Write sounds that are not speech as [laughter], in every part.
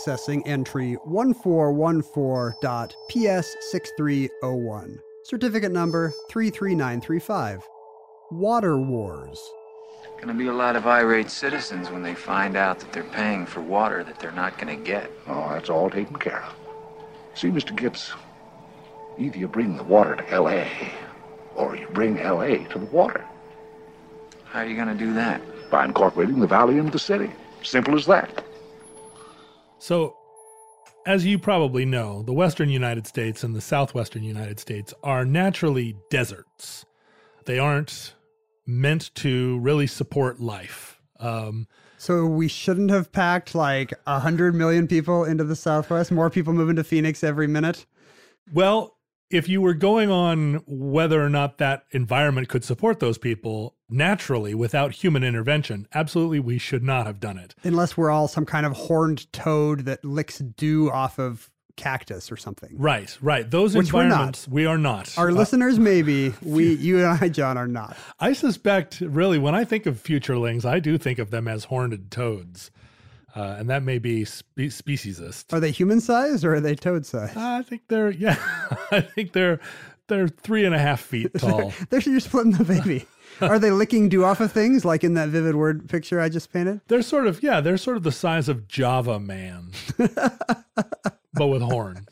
Accessing entry 1414.PS6301, certificate number 33935. Water Wars. Gonna be a lot of irate citizens when they find out that they're paying for water that they're not gonna get. Oh, that's all taken care of. See, Mr. Gibbs, either you bring the water to L.A. or you bring L.A. to the water How are you gonna do that? by incorporating the valley into the city. Simple as that. So, as you probably know, the western United States and the southwestern United States are naturally deserts. They aren't meant to really support life. Um, So, we shouldn't have packed like 100 million people into the Southwest, more people moving to Phoenix every minute. well, if you were going on whether or not that environment could support those people naturally without human intervention, absolutely we should not have done it. Unless we're all some kind of horned toad that licks dew off of cactus or something. Right, right. Those Which environments we are not. Our Uh, listeners, maybe. [laughs] We, you and I, John, are not. I suspect, really, when I think of futurelings, I do think of them as horned toads. Uh, and that may be spe- speciesist. Are they human sized or are they toad sized? I think they're, [laughs] yeah, I think they're they're three and a half feet [laughs] tall. [laughs] They're you're splitting the baby. Are they licking dew off of things like in that vivid word picture I just painted? They're sort of, yeah, they're sort of the size of Java Man, but with horns.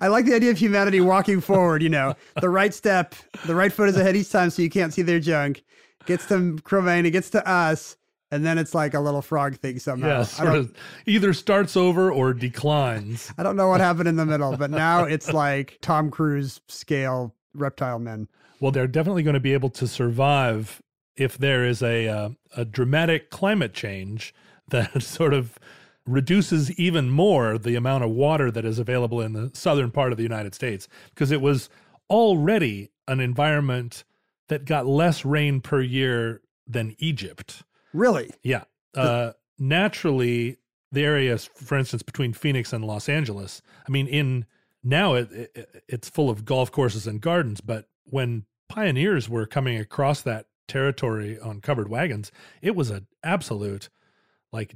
I like the idea of humanity walking forward, you know, the right step, the right foot is ahead each time so you can't see their junk. Gets to Cro-Magnon, it gets to us, and then it's like a little frog thing somehow. Yeah, I, don't, of either starts over or declines. [laughs] I don't know what happened in the middle, but now it's like Tom Cruise scale reptile men. Well, they're definitely going to be able to survive if there is a uh, a dramatic climate change [laughs] that sort of reduces even more the amount of water that is available in the southern part of the United States because it was already an environment that got less rain per year than Egypt. Really? Yeah. Uh, naturally, the areas, for instance, between Phoenix and Los Angeles, I mean, in now it, it it's full of golf courses and gardens, but when pioneers were coming across that territory on covered wagons, it was an absolute like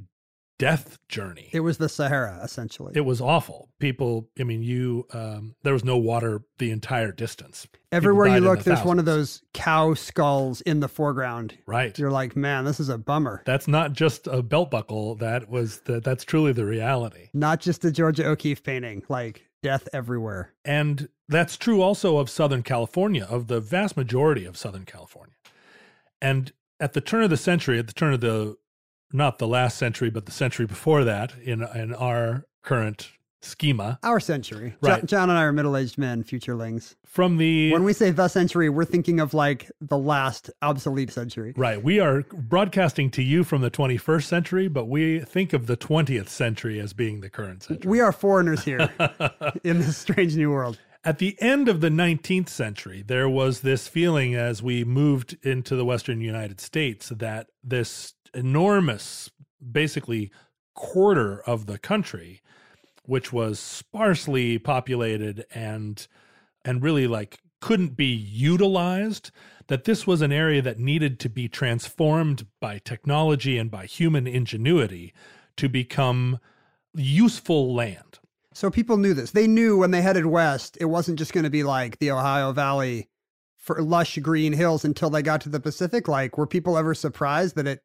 death journey. It was the Sahara, essentially. It was awful. People, I mean, you, um, there was no water the entire distance. Everywhere you look, the there's one of those cow skulls in the foreground. Right. You're like, man, this is a bummer. That's not just a belt buckle. That was the, that's truly the reality. Not just a Georgia O'Keeffe painting, like death everywhere. And that's true also of Southern California, of the vast majority of Southern California. And at the turn of the century, at the turn of the not the last century, but the century before that, in in our current schema, Our century. Right. John and I are middle aged men, futurelings. from the When we say the century, we're thinking of like the last obsolete century. right, we are broadcasting to you from the 21st century, but we think of the 20th century as being the current century. We are foreigners here [laughs] in this strange new world. At the end of the 19th century, there was this feeling as we moved into the Western United States that this enormous, basically quarter of the country, which was sparsely populated and and really like couldn't be utilized, that this was an area that needed to be transformed by technology and by human ingenuity to become useful land. So people knew this. They knew when they headed west, it wasn't just going to be like the Ohio Valley for lush green hills until they got to the Pacific. Like, were people ever surprised that it,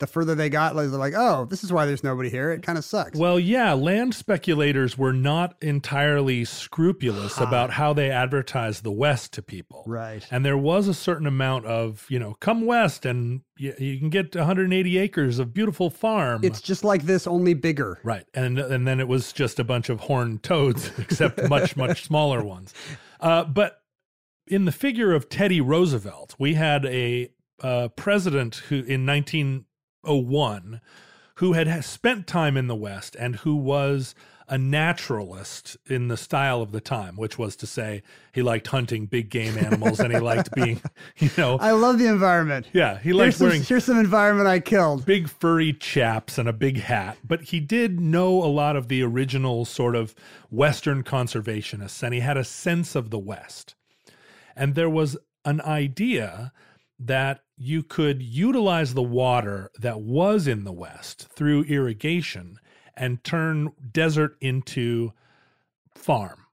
the further they got, like, they're like, oh, this is why there's nobody here. It kind of sucks. Well, yeah, land speculators were not entirely scrupulous about how they advertised the West to people. Right. And there was a certain amount of, you know, come west and you, you can get 180 acres of beautiful farm. it's just like this, only bigger. Right. And and then it was just a bunch of horned toads, [laughs] except much, much smaller ones. Uh, but in the figure of Teddy Roosevelt, we had a uh, president who in 1901 who had spent time in the West and who was a naturalist in the style of the time, which was to say he liked hunting big game animals and he liked [laughs] being, you know, I love the environment. yeah, he Here's liked some, wearing here's some environment I killed. big furry chaps and a big hat, but he did know a lot of the original sort of Western conservationists, and he had a sense of the West. And there was an idea that you could utilize the water that was in the West through irrigation and turn desert into farm.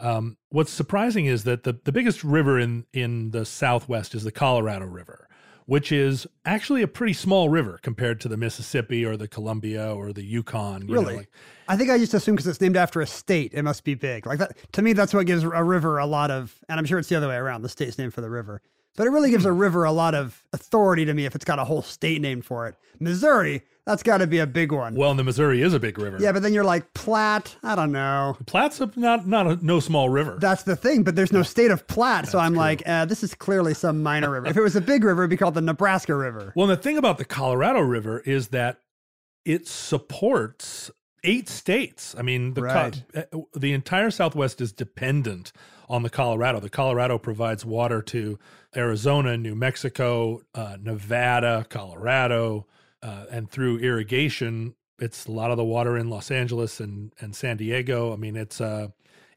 Um, what's surprising is that the, the biggest river in, in the Southwest is the Colorado River, which is actually a pretty small river compared to the Mississippi or the Columbia or the Yukon. you know, Really? like- I think I just assume because it's named after a state, it must be big. Like that to me, that's what gives a river a lot of, and I'm sure it's the other way around. The state's named for the river, but it really gives Hmm. a river a lot of authority to me if it's got a whole state named for it. Missouri, that's got to be a big one. well, and the Missouri is a big river. yeah, but then you're like Platte. I don't know. Platte's a, not not a no small river. That's the thing, but there's no state of Platte, so I'm like, uh, this is clearly some minor river. If it was a big river, it'd be called the Nebraska River. Well, and the thing about the Colorado River is that it supports eight states. I mean, the Right. uh, the entire Southwest is dependent on the Colorado. The Colorado provides water to Arizona, New Mexico, uh, Nevada, Colorado, uh, and through irrigation, it's a lot of the water in Los Angeles and and San Diego. I mean, it's uh,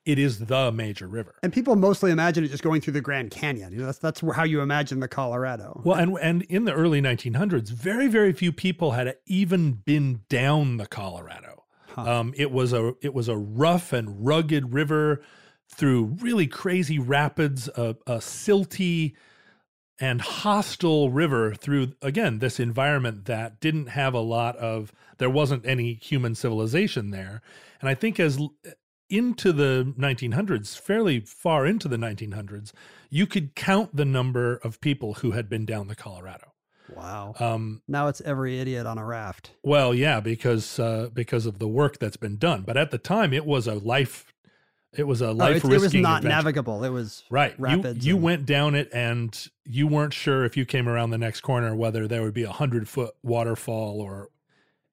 it is the major river. And people mostly imagine it just going through the Grand Canyon. You know, that's that's how you imagine the Colorado. Well, and and in the early 1900s, very very few people had even been down the Colorado. Um, it was a it was a rough and rugged river through really crazy rapids, a, a silty and hostile river through again this environment that didn't have a lot of there wasn't any human civilization there and i think as into the 1900s fairly far into the 1900s you could count the number of people who had been down the colorado wow. um, Now it's every idiot on a raft. well yeah because uh, because of the work that's been done but at the time it was a life it was a Oh, life it, it was not adventure. navigable. It was Right. rapids. You you and- went down it and you weren't sure if you came around the next corner whether there would be a hundred foot waterfall or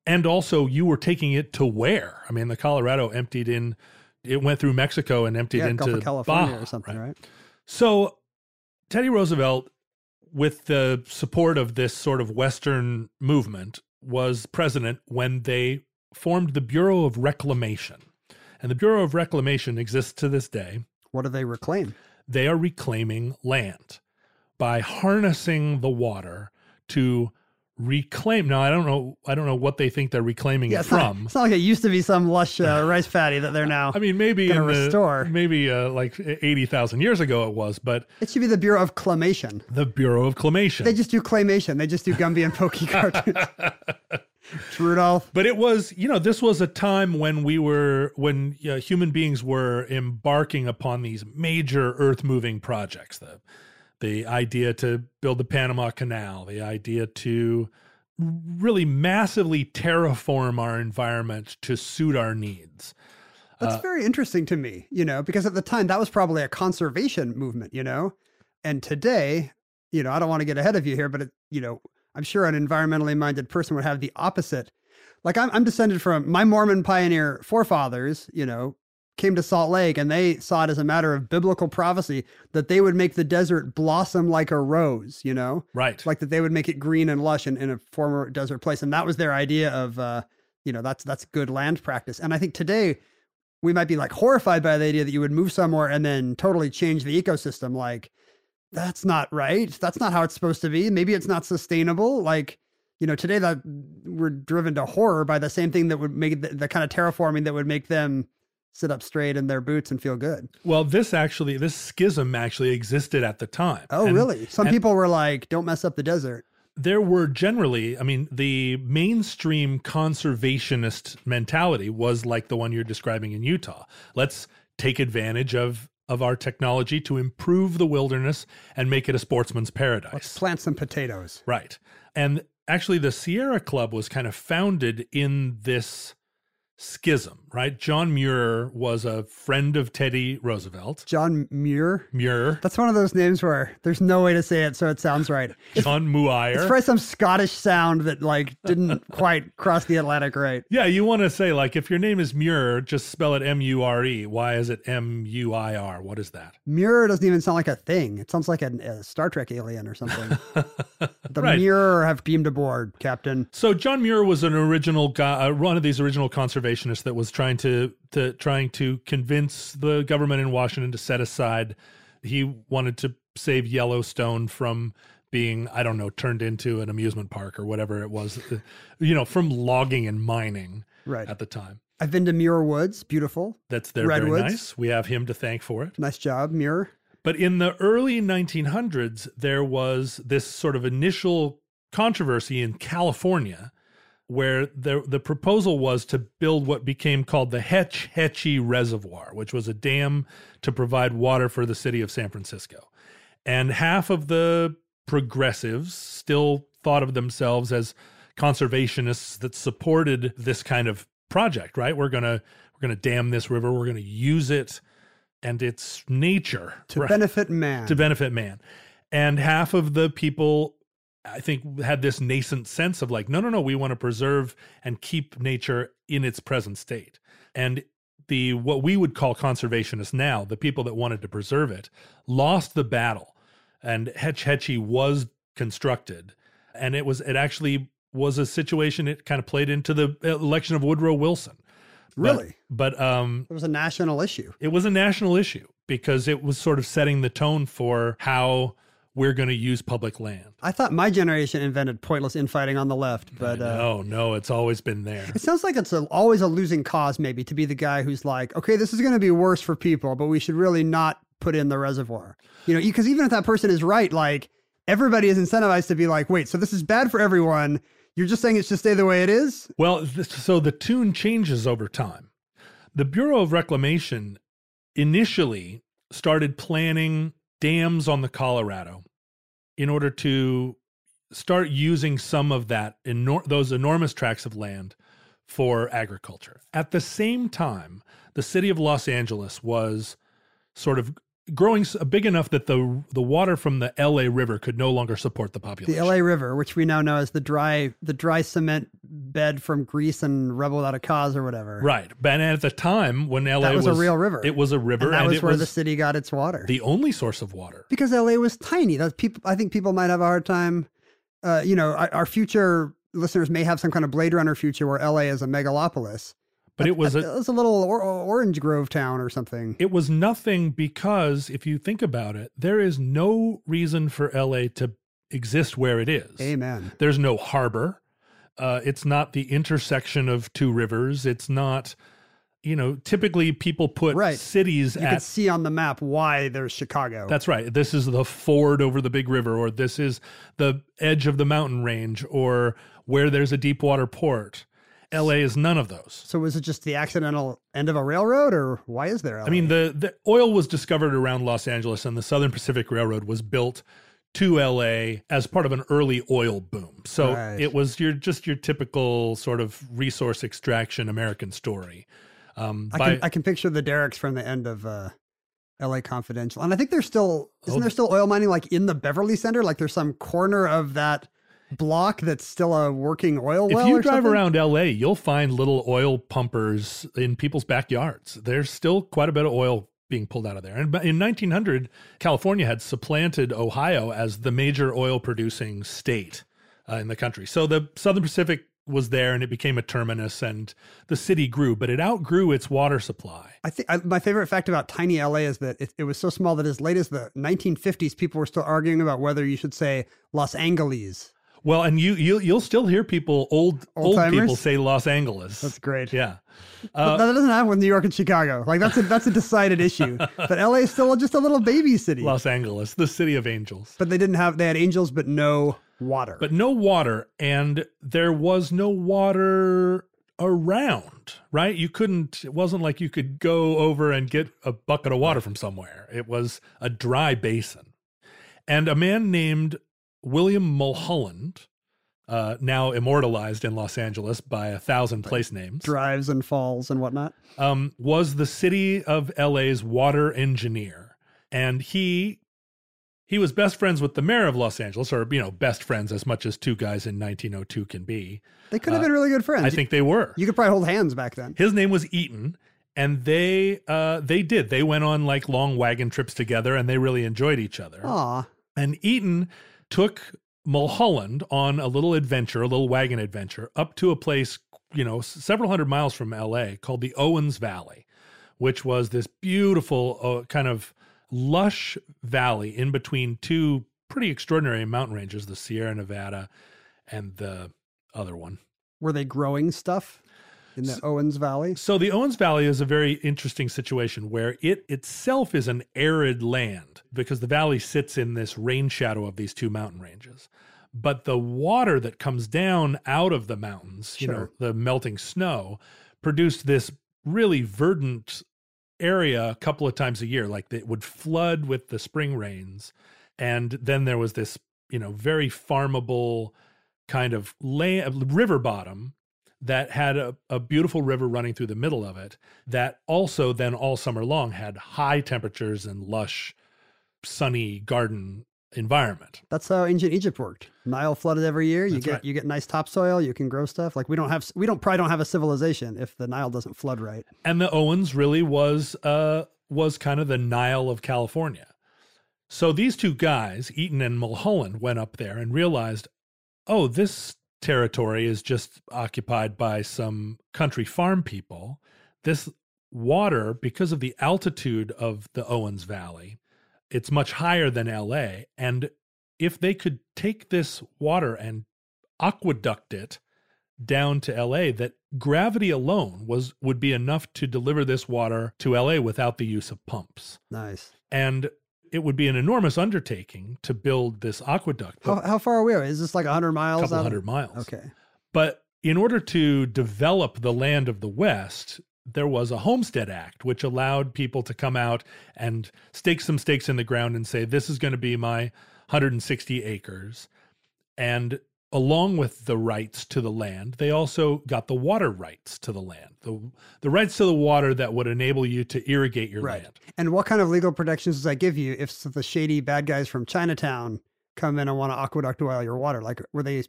and also you were taking it to where? I mean the Colorado emptied in it went through Mexico and emptied yeah, into California Baja, or something, right? So Teddy Roosevelt, with the support of this sort of Western movement, was president when they formed the Bureau of Reclamation. And the Bureau of Reclamation exists to this day What do they reclaim? they are reclaiming land by harnessing the water to reclaim. Now, I don't know. I don't know what they think they're reclaiming Yeah, it it's not, from. it's not like it used to be some lush uh, [laughs] rice paddy that they're now. I mean, maybe in the, restore. maybe uh, like eighty thousand years ago it was, but it should be the Bureau of Clamation. the Bureau of Clamation. They just do claymation. They just do Gumby and Pokey [laughs] cartoons. [laughs] [laughs] Rudolph. but it was, you know, this was a time when we were, when uh, human beings were embarking upon these major earth moving projects. The, the idea to build the Panama Canal, the idea to really massively terraform our environment to suit our needs. That's Uh, very interesting to me, you know, because at the time that was probably a conservation movement, you know, and today, you know, I don't want to get ahead of you here, but it, you know, I'm sure an environmentally minded person would have the opposite. Like I'm, I'm descended from my Mormon pioneer forefathers, you know, came to Salt Lake and they saw it as a matter of biblical prophecy that they would make the desert blossom like a rose, you know, Right. like that they would make it green and lush in, in a former desert place. And that was their idea of, uh, you know, that's, that's good land practice. And I think today we might be like horrified by the idea that you would move somewhere and then totally change the ecosystem. Like, that's not right. That's not how it's supposed to be. Maybe it's not sustainable. Like, you know, today that we're driven to horror by the same thing that would make the, the kind of terraforming that would make them sit up straight in their boots and feel good. Well, this actually, this schism actually existed at the time. Oh, And- really? Some and people were like, "Don't mess up the desert." There were generally, I mean, the mainstream conservationist mentality was like the one you're describing in Utah. Let's take advantage of of our technology to improve the wilderness and make it a sportsman's paradise. Let's Plant some potatoes. Right. And actually, the Sierra Club was kind of founded in this schism, right? John Muir was a friend of Teddy Roosevelt. John Muir. Muir, That's one of those names where there's no way to say it, so it sounds right. [laughs] John Muir. It's probably some Scottish sound that like didn't [laughs] quite cross the Atlantic right. Yeah, you want to say, like, if your name is Muir, just spell it M U R E. Why is it M U I R? What is that? Muir doesn't even sound like a thing. It sounds like a, a Star Trek alien or something. [laughs] the Right. Muir have beamed aboard, Captain. So John Muir was an original guy, uh, one of these original conservationists that was trying to, to trying to convince the government in Washington to set aside. He wanted to save Yellowstone from being, I don't know, turned into an amusement park or whatever it was, uh, you know, from logging and mining Right. at the time. I've been to Muir Woods. Beautiful. That's they're very nice. We have him to thank for it. Nice job, Muir. But in the early 1900s, there was this sort of initial controversy in California where the, the proposal was to build what became called the Hetch Hetchy Reservoir, which was a dam to provide water for the city of San Francisco. And half of the progressives still thought of themselves as conservationists that supported this kind of project, right? We're going to we're going to dam this river, we're going to use it and its nature To right, benefit man. to benefit man. And half of the people I think had this nascent sense of like no no no we want to preserve and keep nature in its present state. And the what we would call conservationists now, the people that wanted to preserve it, lost the battle. And Hetch Hetchy was constructed. And it was it actually was a situation it kind of played into the election of Woodrow Wilson. But- Really? But, um it was a national issue. it was a national issue because it was sort of setting the tone for how we're going to use public land. I thought my generation invented pointless infighting on the left, but uh, no, no, it's always been there. It sounds like it's a, always a losing cause, maybe, to be the guy who's like, okay, this is going to be worse for people, but we should really not put in the reservoir. You know, because even if that person is right, like everybody is incentivized to be like, wait, so this is bad for everyone. You're just saying it should stay the way it is? Well, th- so the tune changes over time. The Bureau of Reclamation initially started planning dams on the Colorado in order to start using some of that enor- those enormous tracts of land for agriculture. At the same time, the city of Los Angeles was sort of growing big enough that the the water from the LA River could no longer support the population. The. LA River, which we now know as the dry the dry cement bed from Grease and Rebel Without a Cause or whatever. Right. But at the time when LA That was a real river. It was a river And that and was where was the city got its water. the only source of water. because LA was tiny. That's people. I think people might have a hard time. Uh, you know, our, our future listeners may have some kind of Blade Runner future where LA is a megalopolis. But it was [laughs] it a was a little or, Orange Grove town or something. it was nothing because if you think about it, there is no reason for LA to exist where it is. Amen. There's no harbor. Uh, it's not the intersection of two rivers. It's not, you know, typically people put Right. cities You at could see on the map why there's Chicago. That's right. This is the ford over the big river, or this is the edge of the mountain range, or where there's a deep water port. LA is none of those. so was it just the accidental end of a railroad, or why is there? LA? I mean, the, the oil was discovered around Los Angeles, and the Southern Pacific Railroad was built to LA as part of an early oil boom. So Right. it was your just your typical sort of resource extraction American story. Um, I by- can I can picture the derricks from the end of uh, L.A. Confidential, and I think there's still isn't Oh. there still oil mining like in the Beverly Center? Like there's some corner of that block that's still a working oil well. if you drive something? around LA, you'll find little oil pumpers in people's backyards. There's still quite a bit of oil being pulled out of there. And in 1900, California had supplanted Ohio as the major oil producing state uh, in the country. So the Southern Pacific was there and it became a terminus and the city grew, but it outgrew its water supply. I think I, my favorite fact about tiny LA is that it, it was so small that as late as the 1950s, people were still arguing about whether you should say Los Angeles. Well, and you you'll you'll still hear people old old, Old-timers? people say Los Angeles. That's great. Yeah. [laughs] Uh, that doesn't happen with New York and Chicago. Like that's a that's a decided issue. [laughs] But LA is still just a little baby city. Los Angeles, the city of angels. But they didn't have they had angels but no water. But no water and there was no water around, right? You couldn't it wasn't like you could go over and get a bucket of water from somewhere. It was a dry basin. And a man named William Mulholland uh, now immortalized in Los Angeles by a thousand place names. drives and falls and whatnot. um, was the city of LA's water engineer, and he he was best friends with the mayor of Los Angeles, or you know, best friends as much as two guys in 1902 can be. They could have Uh, been really good friends. I think they were. you could probably hold hands back then. His name was Eaton, and they uh, they did. They went on like long wagon trips together, and they really enjoyed each other. Aw. And Eaton took Mulholland on a little adventure, a little wagon adventure, up to a place, you know, several hundred miles from LA called the Owens Valley, which was this beautiful, uh, kind of lush valley in between two pretty extraordinary mountain ranges, the Sierra Nevada and the other one. Were they growing stuff in the Owens Valley? So the Owens Valley is a very interesting situation where it itself is an arid land because the valley sits in this rain shadow of these two mountain ranges. But the water that comes down out of the mountains, you know, the melting snow, produced this really verdant area a couple of times a year. Like it would flood with the spring rains. And then there was this, you know, very farmable kind of land, river bottom that had a, a beautiful river running through the middle of it that also then all summer long had high temperatures and lush sunny garden environment That's how ancient Egypt worked. Nile flooded every year. You That's get right. you get nice topsoil. You can grow stuff. Like we don't have we don't probably don't have a civilization if the Nile doesn't flood right. and the owens really was uh was kind of the nile of california so these two guys eaton and mulholland went up there and realized oh this territory is just occupied by some country farm people this water because of the altitude of the owens valley it's much higher than la and if they could take this water and aqueduct it down to LA that gravity alone was would be enough to deliver this water to LA without the use of pumps. Nice. And it would be an enormous undertaking to build this aqueduct, How, how far away are we? Is this like 100 miles? couple out hundred miles. Okay. But in order to develop the land of the West, there was a Homestead Act, which allowed people to come out and stake some stakes in the ground and say, this is going to be my 160 acres. And along with the rights to the land, they also got the water rights to the land, the, the rights to the water that would enable you to irrigate your Right. land. And what kind of legal protections does that give you if the shady bad guys from Chinatown come in and want to aqueduct oil your water? Like were they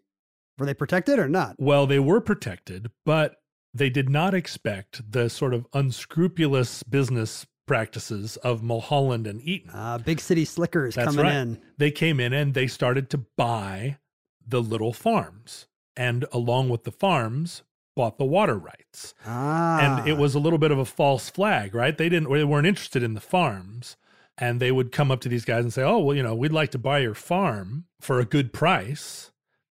were they protected or not? Well, they were protected, but they did not expect the sort of unscrupulous business practices of Mulholland and Eaton. Uh, big city slickers That's coming right. in. They came in and they started to buy the little farms. And along with the farms, bought the water rights. Ah. And it was a little bit of a false flag, right? They didn't they weren't interested in the farms. And they would come up to these guys and say, "Oh, well, you know, we'd like to buy your farm for a good price."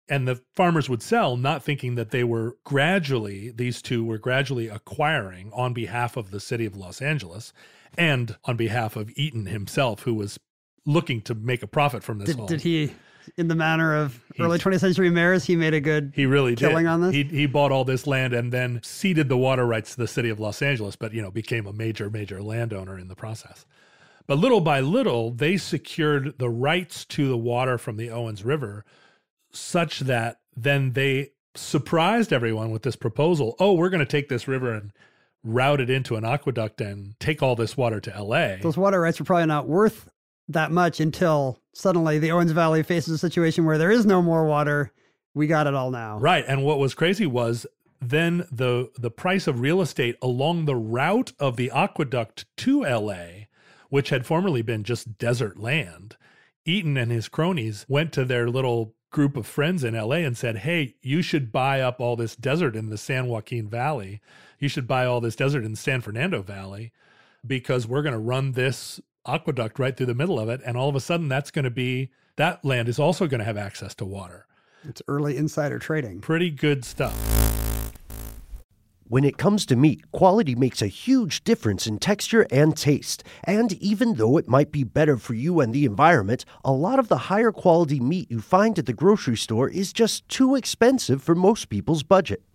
And the farmers would sell, not thinking that they were gradually, these two were gradually acquiring on behalf of the city of Los Angeles and on behalf of Eaton himself, who was looking to make a profit from this did, whole. did he in the manner of He- early 20th century mayors, he made a good He really killing did. on this? He he bought all this land and then ceded the water rights to the city of Los Angeles, but you know became a major major landowner in the process. But little by little, they secured the rights to the water from the Owens River, such that then they surprised everyone with this proposal. Oh, we're going to take this river and route it into an aqueduct and take all this water to L.A. those water rights were probably not worth that much until suddenly the Owens Valley faces a situation where there is no more water. We got it all now. Right. And what was crazy was then the the price of real estate along the route of the aqueduct to LA, which had formerly been just desert land, Eaton and his cronies went to their little group of friends in LA and said, Hey, you should buy up all this desert in the San Joaquin Valley. You should buy all this desert in San Fernando Valley because we're going to run this aqueduct right through the middle of it. And all of a sudden, that's going to be that land is also going to have access to water. It's early insider trading. Pretty good stuff. When it comes to meat, quality makes a huge difference in texture and taste. And even though it might be better for you and the environment, a lot of the higher quality meat you find at the grocery store is just too expensive for most people's budget.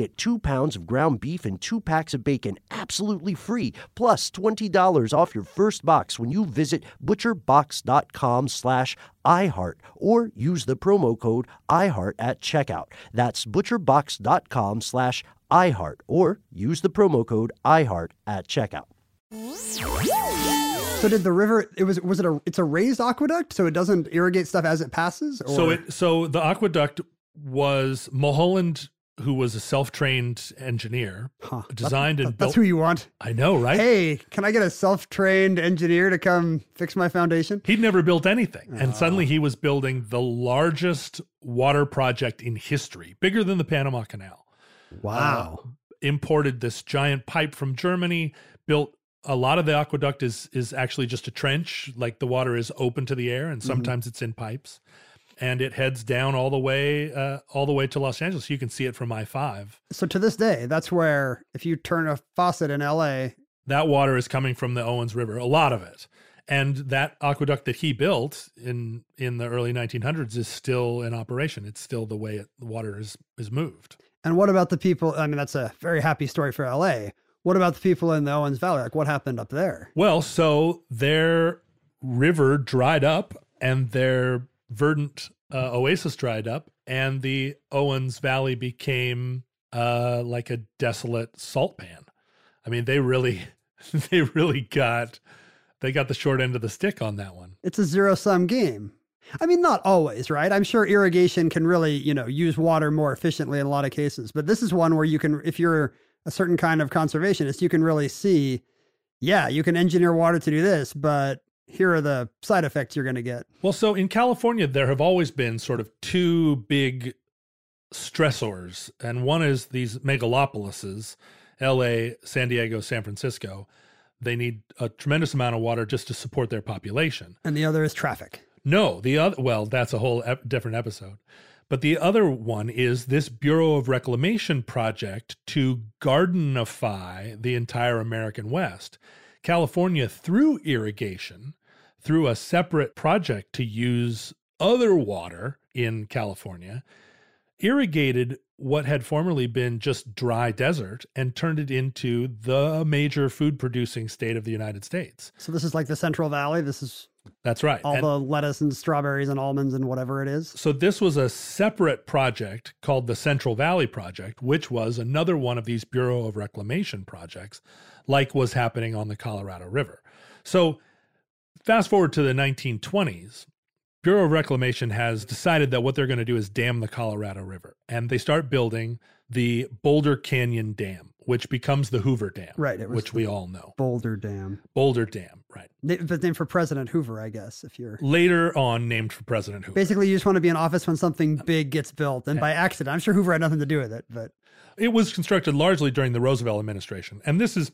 get two pounds of ground beef and two packs of bacon absolutely free, plus $20 off your first box when you visit butcherbox.com slash iHeart or use the promo code iHeart at checkout. That's butcherbox.com slash iHeart or use the promo code iHeart at checkout. So did the river? It was was it a? It's a raised aqueduct, so it doesn't irrigate stuff as it passes. Or? So it so the aqueduct was Mulholland, who was a self-trained engineer, Huh. designed That- and that's built. who you want. I know, right? Hey, can I get a self-trained engineer to come fix my foundation? He'd never built anything. And oh. suddenly he was building the largest water project in history, bigger than the Panama Canal. Wow. Uh, imported this giant pipe from Germany, built a lot of the aqueduct is is actually just a trench, like the water is open to the air, and mm-hmm. sometimes it's in pipes. And it heads down all the way, uh, all the way to Los Angeles. You can see it from I five. So to this day, that's where if you turn a faucet in L.A., that water is coming from the Owens River, a lot of it. And that aqueduct that he built in in the early 1900s is still in operation. It's still the way it, the water is is moved. and what about the people? I mean, that's a very happy story for L.A. What about the people in the Owens Valley? Like, what happened up there? Well, so their river dried up and their verdant uh, oasis dried up, and the Owens Valley became uh, like a desolate salt pan. I mean, they really, [laughs] they really got, they got the short end of the stick on that one. It's a zero sum game. I mean, not always, right? I'm sure irrigation can really, you know, use water more efficiently in a lot of cases. But this is one where you can, if you're a certain kind of conservationist, you can really see, yeah, you can engineer water to do this, but here are the side effects you're going to get. Well, so in California, there have always been sort of two big stressors, and one is these megalopolises, LA, San Diego, San Francisco. They need a tremendous amount of water just to support their population. And the other is traffic. No, the other, well, that's a whole ep- different episode. But the other one is this Bureau of Reclamation project to gardenify the entire American West. California, through irrigation, through a separate project to use other water in California, irrigated what had formerly been just dry desert and turned it into the major food producing state of the United States. So this is like the Central Valley. This is That's right. all And- the lettuce and strawberries and almonds and whatever it is. So this was a separate project called the Central Valley Project, which was another one of these Bureau of Reclamation projects, like was happening on the Colorado River. So fast forward to the 1920s, Bureau of Reclamation has decided that what they're going to do is dam the Colorado River, and they start building the Boulder Canyon Dam, which becomes the Hoover Dam, Right, which we all know. Boulder Dam. Boulder Dam, right? But then for President Hoover, I guess, if you're Later on named for President Hoover. basically you just want to be in office when something uh, big gets built and by accident. I'm sure Hoover had nothing to do with it, but it was constructed largely during the Roosevelt administration. And this is,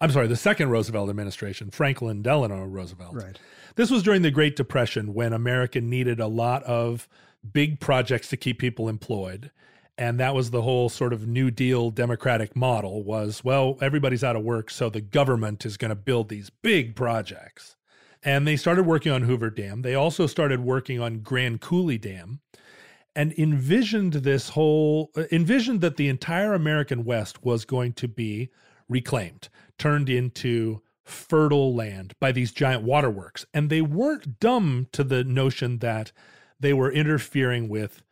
I'm sorry, the second Roosevelt administration, Franklin Delano Roosevelt. right. This was during the Great Depression when America needed a lot of big projects to keep people employed. And that was the whole sort of New Deal Democratic model was, well, everybody's out of work, so the government is going to build these big projects. And they started working on Hoover Dam. They also started working on Grand Coulee Dam and envisioned this whole uh, envisioned that the entire American West was going to be reclaimed, turned into fertile land by these giant waterworks. And they weren't dumb to the notion that they were interfering with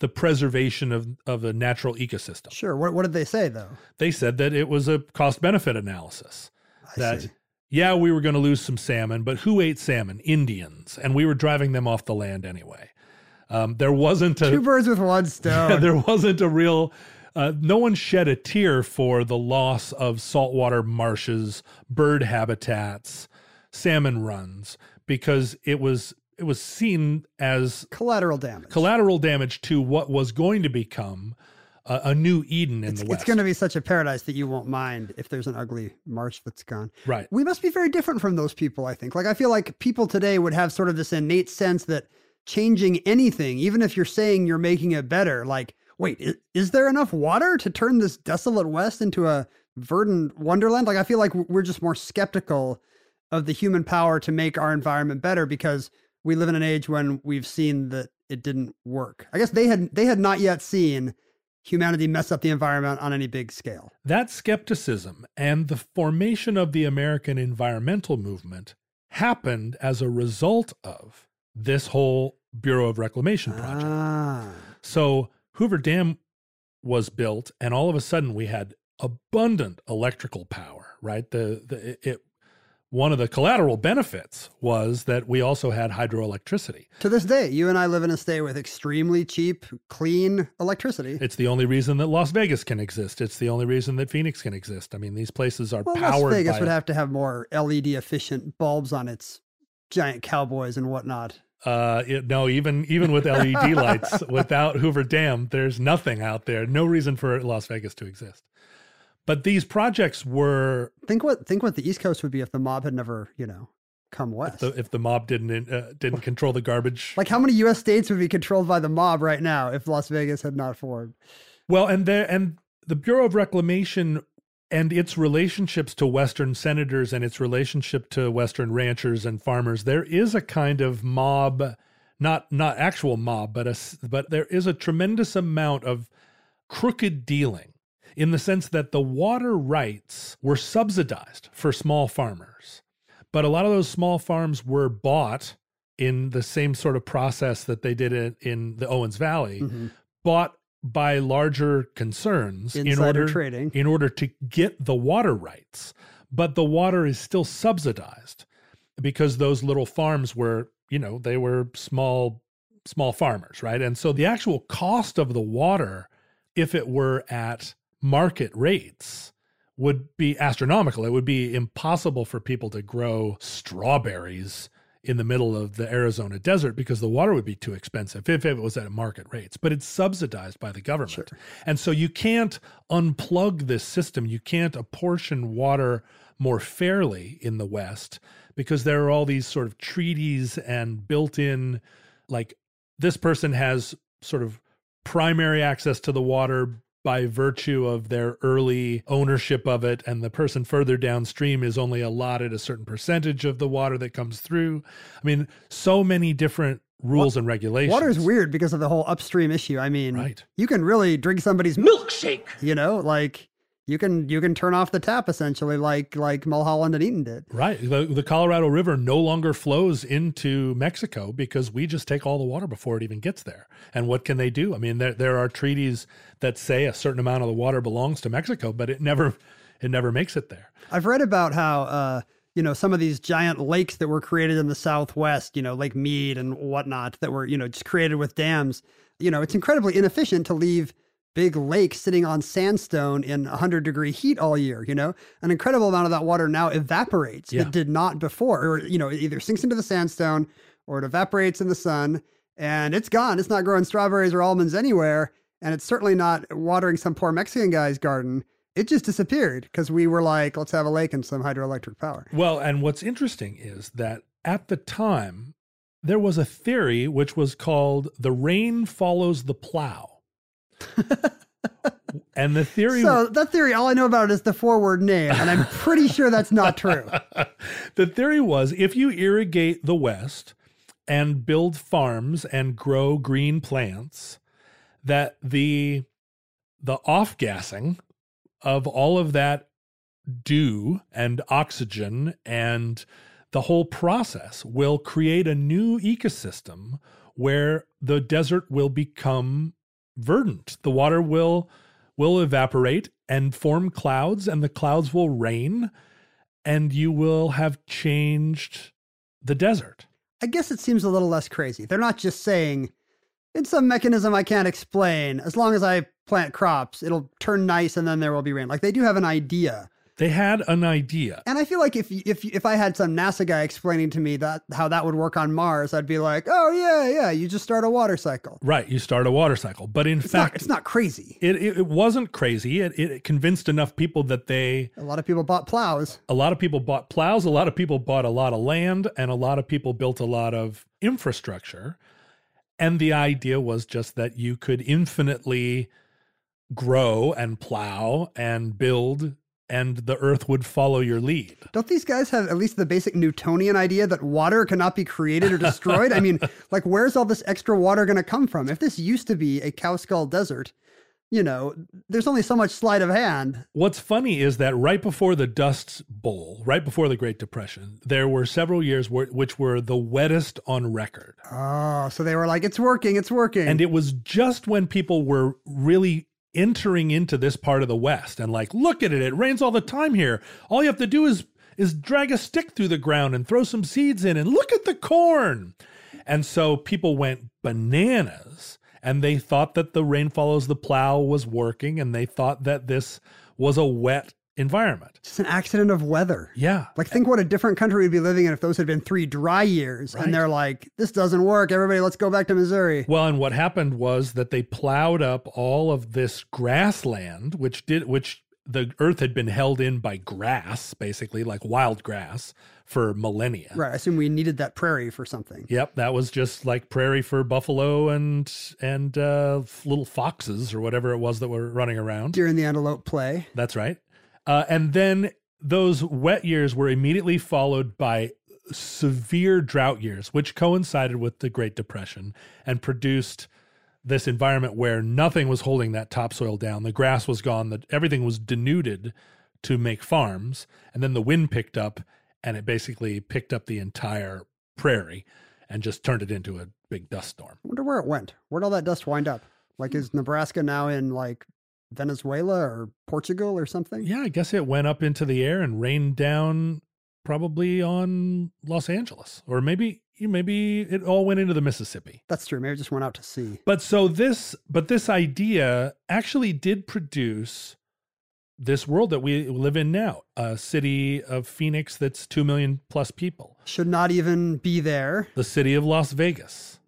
the preservation of, of a natural ecosystem. Sure. What, what did they say though? They said that it was a cost benefit analysis. I that see. yeah, we were going to lose some salmon, but who ate salmon? Indians, and we were driving them off the land anyway. Um, there wasn't a Two birds with one [laughs] stone. there wasn't a real uh, no one shed a tear for the loss of saltwater marshes, bird habitats, salmon runs because it was it was seen as Collateral damage. collateral damage to what was going to become a, a new Eden in it's, the West. it's going to be such a paradise that you won't mind if there's an ugly marsh that's gone. Right. We must be very different from those people, I think. Like, I feel like people today would have sort of this innate sense that changing anything, even if you're saying you're making it better, like, wait, is, is there enough water to turn this desolate West into a verdant wonderland? Like, I feel like we're just more skeptical of the human power to make our environment better because we live in an age when we've seen that it didn't work. I guess they had they had not yet seen humanity mess up the environment on any big scale. That skepticism and the formation of the American environmental movement happened as a result of this whole Bureau of Reclamation project. Ah. So Hoover Dam was built, and all of a sudden we had abundant electrical power. Right, the, the it one of the collateral benefits was that we also had hydroelectricity. To this day, you and I live in a state with extremely cheap, clean electricity. It's the only reason that Las Vegas can exist. It's the only reason that Phoenix can exist. I mean, these places are well, powered Las Vegas would have to have more LED efficient bulbs on its giant cowboys and whatnot. Uh, it, no, even even with LED [laughs] lights, without Hoover Dam, there's nothing out there. No reason for Las Vegas to exist. But these projects were Think what think what the East Coast would be if the mob had never, you know, come west. the, if the mob didn't uh, didn't control the garbage. like how many U.S. states would be controlled by the mob right now if Las Vegas had not formed? Well, and there and the Bureau of Reclamation and its relationships to Western senators and its relationship to Western ranchers and farmers, there is a kind of mob, not not actual mob, but a but there is a tremendous amount of crooked dealing in the sense that the water rights were subsidized for small farmers, but a lot of those small farms were bought in the same sort of process that they did it in the Owens Valley, Mhm. bought by larger concerns in order trading. in order to get the water rights. But the water is still subsidized because those little farms were you know they were small small farmers right? And so the actual cost of the water if it were at market rates would be astronomical. It would be impossible for people to grow strawberries in the middle of the Arizona desert because the water would be too expensive if it was at market rates, but it's subsidized by the government. And so you can't unplug this system. You can't apportion water more fairly in the West because there are all these sort of treaties and built in, like, this person has sort of primary access to the water by virtue of their early ownership of it and the person further downstream is only allotted a certain percentage of the water that comes through i mean so many different rules and regulations Water is weird because of the whole upstream issue. I mean, Right. you can really drink somebody's milkshake. You know, like you can you can turn off the tap essentially, like like Mulholland and Eaton did. right the, the colorado river no longer flows into mexico because we just take all the water before it even gets there and what can they do i mean there, there are treaties that say a certain amount of the water belongs to mexico but it never it never makes it there I've read about how uh, you know some of these giant lakes that were created in the Southwest, you know, Lake Mead and whatnot, that were you know just created with dams. You know, it's incredibly inefficient to leave big lake sitting on sandstone in 100 degree heat all year. You know, an incredible amount of that water now evaporates. Yeah. It did not before, or you know, it either sinks into the sandstone or it evaporates in the sun, and it's gone. It's not growing strawberries or almonds anywhere, and it's certainly not watering some poor Mexican guy's garden it just disappeared because we were like, let's have a lake and some hydroelectric power. Well, and what's interesting is that at the time, there was a theory which was called the rain follows the plow. [laughs] and the theory So that theory, all I know about it is the forward name, and I'm pretty sure that's not true. [laughs] the theory was if you irrigate the West and build farms and grow green plants, that the the off gassing of all of that dew and oxygen and the whole process will create a new ecosystem where the desert will become verdant. The water will will evaporate and form clouds and the clouds will rain and you will have changed the desert. I guess it seems a little less crazy. They're not just saying It's some mechanism I can't explain. As long as I plant crops, it'll turn nice and then there will be rain. Like they do have an idea. They had an idea. And I feel like if if if I had some NASA guy explaining to me that how that would work on Mars, I'd be like, "Oh yeah, yeah, you just start a water cycle." Right, you start a water cycle. But in It's fact, not it's not crazy. it, it, it wasn't crazy. It, it convinced enough people that they, A lot of people bought plows. a lot of people bought plows, a lot of people bought a lot of land, and a lot of people built a lot of infrastructure. And the idea was just that you could infinitely grow and plow and build, and the earth would follow your lead. Don't these guys have at least the basic Newtonian idea that water cannot be created or destroyed? I mean, [laughs] like, where's all this extra water going to come from? If this used to be a cow skull desert, you know, there's only so much sleight of hand. What's funny is that right before the Dust Bowl, right before the Great Depression, there were several years where, which were the wettest on record. Oh, so they were like, it's working, it's working. And it was just when people were really entering into this part of the West and like, look at it, it rains all the time here. All you have to do is is drag a stick through the ground and throw some seeds in and look at the corn. And so people went bananas and they thought that the rain follows the plow was working and they thought that this was a wet environment. Just an accident of weather. Yeah. Like, think what a different country we'd be living in if those had been three dry years. Right. And they're like, this doesn't work. Everybody, let's go back to Missouri. Well, and what happened was that they plowed up all of this grassland, which did which the earth had been held in by grass, basically like wild grass for millennia. Right. I assume we needed that prairie for something. Yep, that was just like prairie for buffalo and and uh, little foxes or whatever it was that were running around. During the antelope play. That's right. Uh, and then those wet years were immediately followed by severe drought years, which coincided with the Great Depression and produced this environment where nothing was holding that topsoil down. The grass was gone, the, everything was denuded to make farms. And then the wind picked up and it basically picked up the entire prairie and just turned it into a big dust storm. I wonder where it went. Where'd all that dust wind up? Like, is Nebraska now in like Venezuela or Portugal or something? Yeah, I guess it went up into the air and rained down probably on Los Angeles, or maybe maybe it all went into the Mississippi. That's true. Maybe it just went out to sea. But so this, but this idea actually did produce this world that we live in now, a city of Phoenix that's two million plus people, Should not even be there. the city of Las Vegas.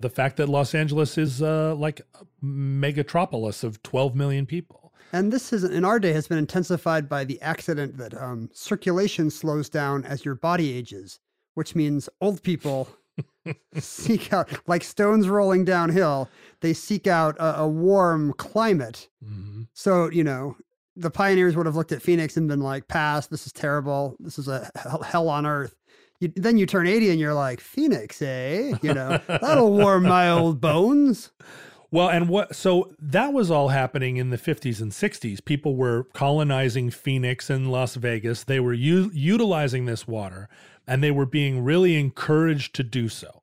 The fact that Los Angeles is uh, like a megatropolis of 12 million people. And this is in our day has been intensified by the accident that um, circulation slows down as your body ages, which means old people [laughs] seek out, like stones rolling downhill, they seek out a, a warm climate. Mhm. So, you know, the pioneers would have looked at Phoenix and been like, pass, this is terrible. This is a hell on earth. You, then you turn 80 and you're like, Phoenix, eh? You know, that'll warm my old bones. [laughs] Well, and what so that was all happening in the 50s and 60s. People were colonizing Phoenix and Las Vegas. They were u- utilizing this water and they were being really encouraged to do so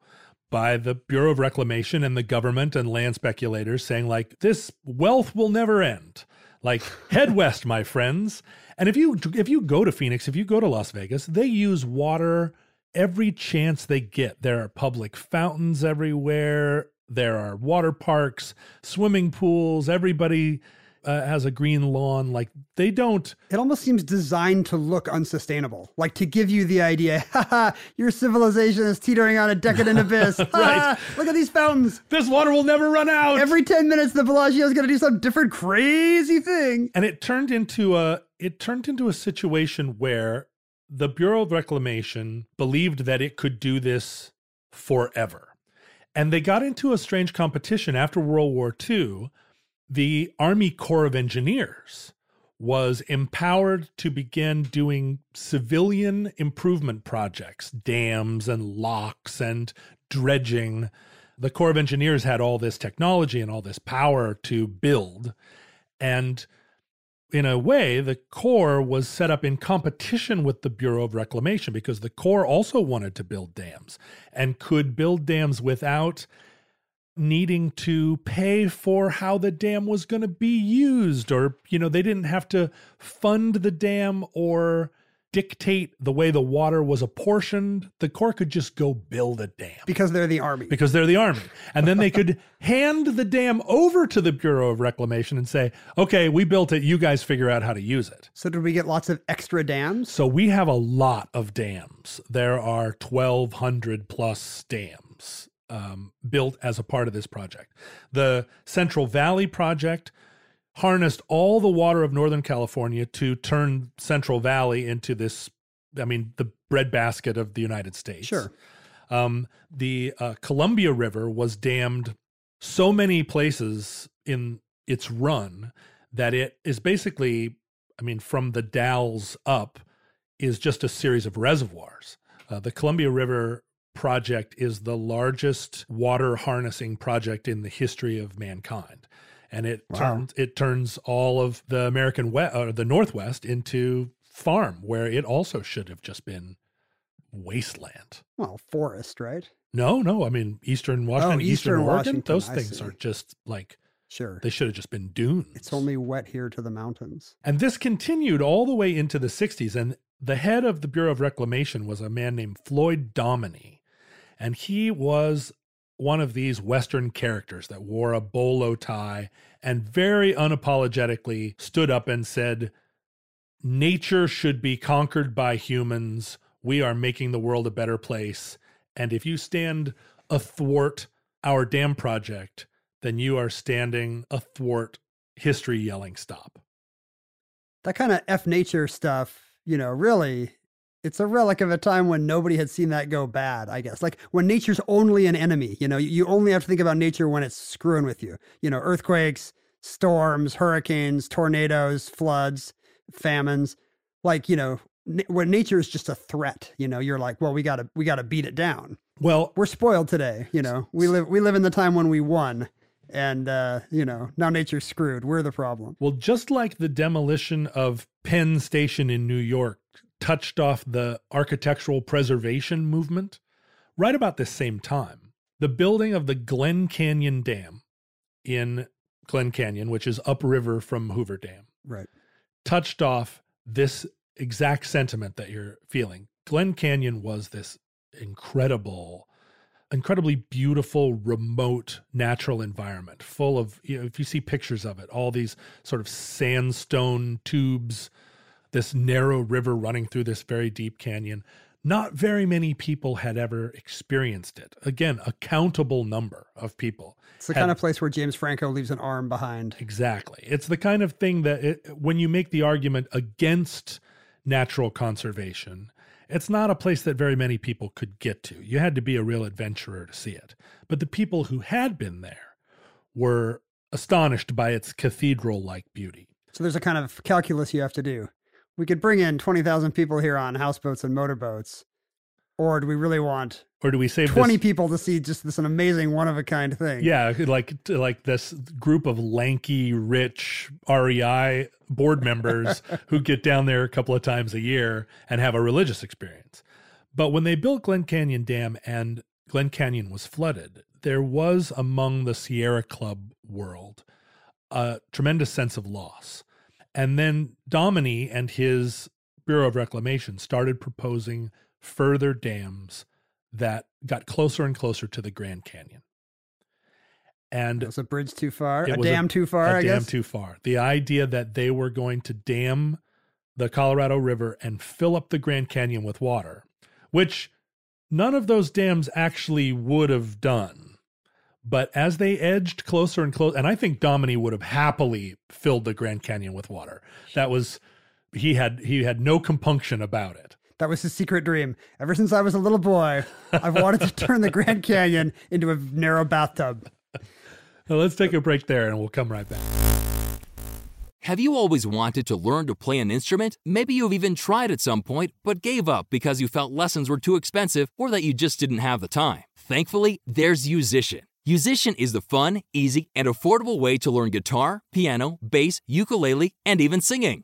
by the Bureau of Reclamation and the government and land speculators saying like this wealth will never end. Like [laughs] head west, my friends. And if you if you go to Phoenix, if you go to Las Vegas, they use water every chance they get. There are public fountains everywhere. There are water parks, swimming pools. Everybody uh, has a green lawn. Like they don't. It almost seems designed to look unsustainable, like to give you the idea, [laughs] haha, your civilization is teetering on a decadent [laughs] abyss. Right. Look at these fountains. This water will never run out. Every 10 minutes, the Bellagio is going to do some different crazy thing. and it turned into a it turned into a situation where the Bureau of Reclamation believed that it could do this forever. And they got into a strange competition after World War II. The Army Corps of Engineers was empowered to begin doing civilian improvement projects, dams and locks and dredging. The Corps of Engineers had all this technology and all this power to build. And in a way, the Corps was set up in competition with the Bureau of Reclamation because the Corps also wanted to build dams and could build dams without needing to pay for how the dam was going to be used or you know they didn't have to fund the dam or dictate the way the water was apportioned, the Corps could just go build a dam because they're the army. because they're the army. And then they could [laughs] hand the dam over to the Bureau of Reclamation and say, okay, we built it. You guys figure out how to use it. so did we get lots of extra dams? So we have a lot of dams. There are 1,200 plus dams um, built as a part of this project. The Central Valley Project harnessed all the water of Northern California to turn Central Valley into this, I mean, the breadbasket of the United States. Sure. Um, the uh, Columbia River was dammed so many places in its run that it is basically, I mean, from the Dalles up is just a series of reservoirs. Uh, the Columbia River project is the largest water harnessing project in the history of mankind. And it Wow. turns it turns all of the American West or uh, the Northwest into farm, where it also should have just been wasteland. Well, forest, right? No, no. I mean, Eastern Washington, Oh, Eastern, Eastern Oregon, Washington, those I things see. are just like Sure. they should have just been dunes. It's only wet here to the mountains. And this continued all the way into the 60s. And the head of the Bureau of Reclamation was a man named Floyd Dominy. And he was one of these Western characters that wore a bolo tie and very unapologetically stood up and said, Nature should be conquered by humans. We are making the world a better place. And if you stand athwart our dam project, then you are standing athwart history yelling stop. That kind of F nature stuff, you know, really, it's a relic of a time when nobody had seen that go bad, I guess. Like when nature's only an enemy, you know, you only have to think about nature when it's screwing with you. You know, earthquakes, storms, hurricanes, tornadoes, floods, famines. Like, you know, na- when nature is just a threat, you know, you're like, well, we got to we got to beat it down. Well, We're spoiled today, you know. We live we live in the time when we won and uh, you know, now nature's screwed. We're the problem. well, just like the demolition of Penn Station in New York touched off the architectural preservation movement, right about the same time, the building of the Glen Canyon Dam in Glen Canyon, which is upriver from Hoover Dam, Right. touched off this exact sentiment that you're feeling. Glen Canyon was this incredible, incredibly beautiful, remote natural environment full of, you know, if you see pictures of it, all these sort of sandstone tubes, this narrow river running through this very deep canyon. Not very many people had ever experienced it. Again, a countable number of people. It's the had- kind of place where James Franco leaves an arm behind. Exactly. It's the kind of thing that it, when you make the argument against natural conservation, it's not a place that very many people could get to. You had to be a real adventurer to see it. But the people who had been there were astonished by its cathedral like beauty. So there's a kind of calculus you have to do. We could bring in 20,000 people here on houseboats and motorboats. Or do we really want Or do we save 20 this? people to see just this an amazing one of a kind thing? Yeah, like like this group of lanky, rich REI board members [laughs] who get down there a couple of times a year and have a religious experience. But when they built Glen Canyon Dam and Glen Canyon was flooded, there was among the Sierra Club world a tremendous sense of loss. And then Dominy and his Bureau of Reclamation started proposing further dams that got closer and closer to the Grand Canyon. And it Was a bridge too far? A dam too far, a I dam guess? too far. The idea that they were going to dam the Colorado River and fill up the Grand Canyon with water, which none of those dams actually would have done. But as they edged closer and closer, and I think Dominy would have happily filled the Grand Canyon with water. That was he had he had no compunction about it. That was his secret dream. Ever since I was a little boy, I've wanted to turn the Grand Canyon into a narrow bathtub. Now let's take a break there and we'll come right back. Have you always wanted to learn to play an instrument? Maybe you've even tried at some point, but gave up because you felt lessons were too expensive or that you just didn't have the time. Thankfully, there's Yousician. Yousician is the fun, easy, and affordable way to learn guitar, piano, bass, ukulele, and even singing.